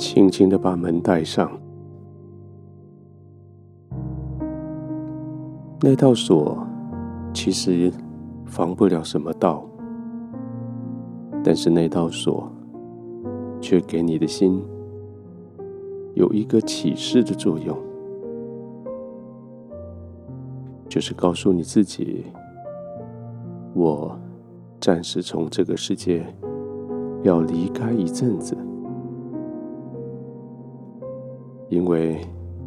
轻轻的把门带上。那道锁其实防不了什么盗，但是那道锁却给你的心有一个启示的作用，就是告诉你自己：我暂时从这个世界要离开一阵子。因为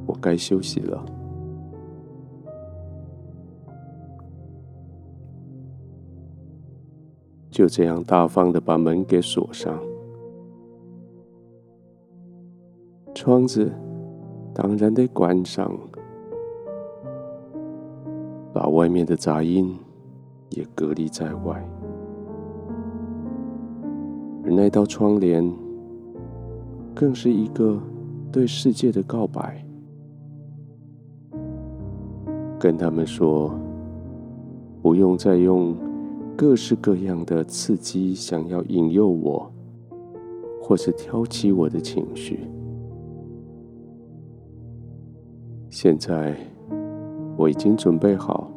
我该休息了，就这样大方的把门给锁上，窗子当然得关上，把外面的杂音也隔离在外，而那道窗帘更是一个。对世界的告白，跟他们说，不用再用各式各样的刺激，想要引诱我，或是挑起我的情绪。现在我已经准备好，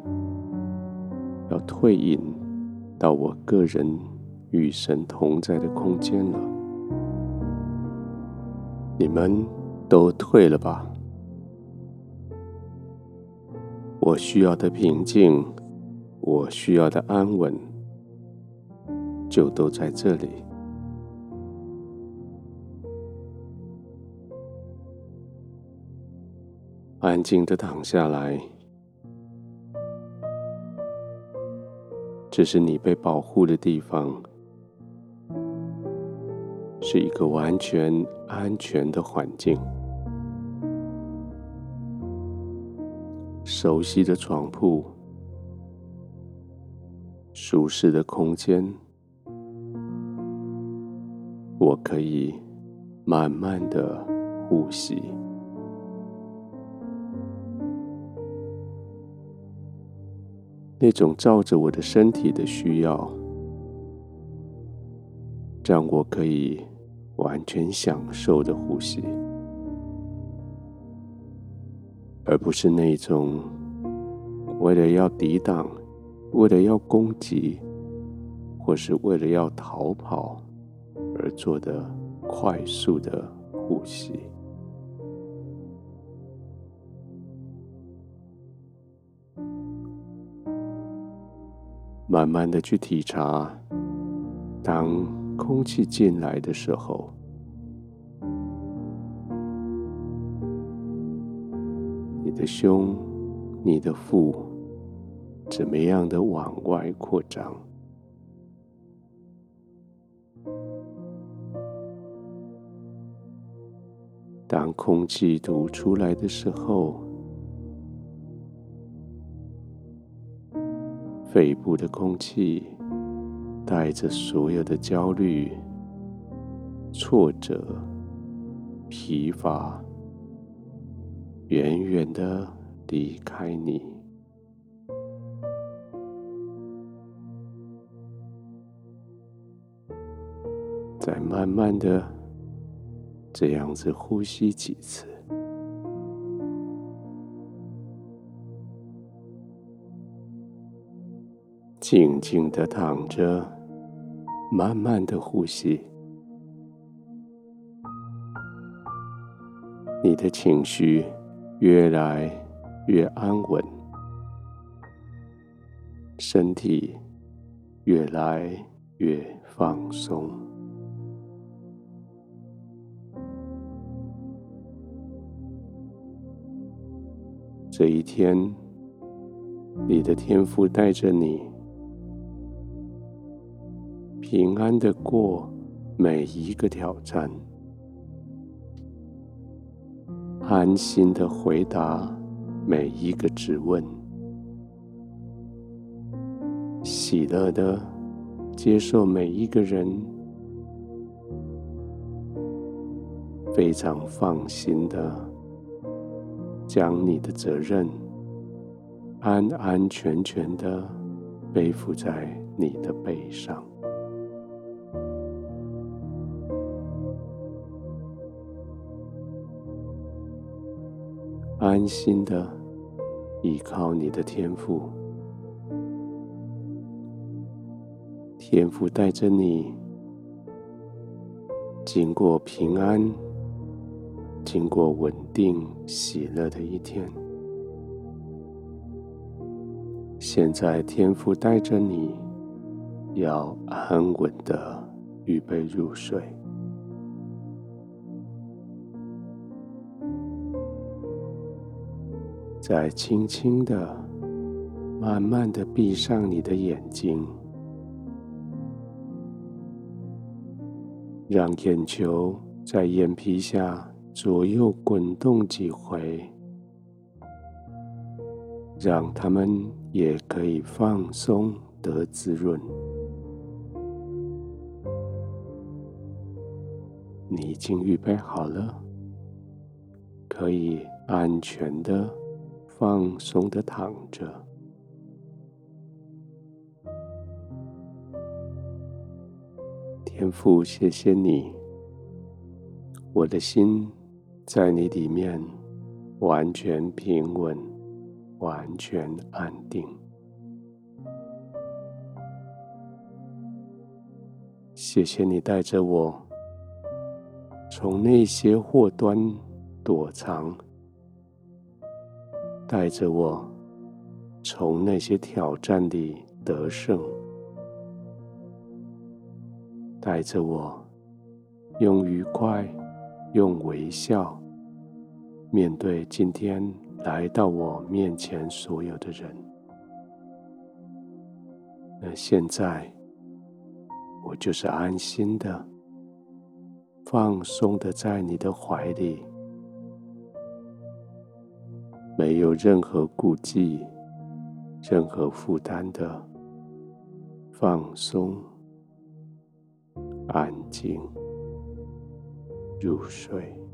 要退隐到我个人与神同在的空间了。你们。都退了吧。我需要的平静，我需要的安稳，就都在这里。安静的躺下来，这是你被保护的地方。是一个完全安全的环境，熟悉的床铺，舒适的空间，我可以慢慢的呼吸，那种照着我的身体的需要，让我可以。完全享受的呼吸，而不是那种为了要抵挡、为了要攻击，或是为了要逃跑而做的快速的呼吸。慢慢的去体察，当。空气进来的时候，胸、你的腹怎么样的往外扩张？当空气吐出来的时候，肺部的空气。带着所有的焦虑、挫折、疲乏，远远的离开你，再慢慢的这样子呼吸几次。静静的躺着，慢慢的呼吸。你的情绪越来越安稳，身体越来越放松。这一天，你的天父带着你。平安的过每一个挑战，安心的回答每一个质问，喜乐的接受每一个人，非常放心的将你的责任安安全全的背负在你的背上。安心的依靠你的天赋，天赋带着你经过平安、经过稳定、喜乐的一天。现在，天赋带着你要安稳的预备入睡。再轻轻的、慢慢的闭上你的眼睛，让眼球在眼皮下左右滚动几回，让它们也可以放松得滋润。你已经预备好了，可以安全的。放松的躺着，天父，谢谢你，我的心在你里面完全平稳，完全安定。谢谢你带着我从那些祸端躲藏。带着我从那些挑战里得胜，带着我用愉快、用微笑面对今天来到我面前所有的人。那现在，我就是安心的、放松的在你的怀里。没有任何顾忌、任何负担的放松、安静入睡。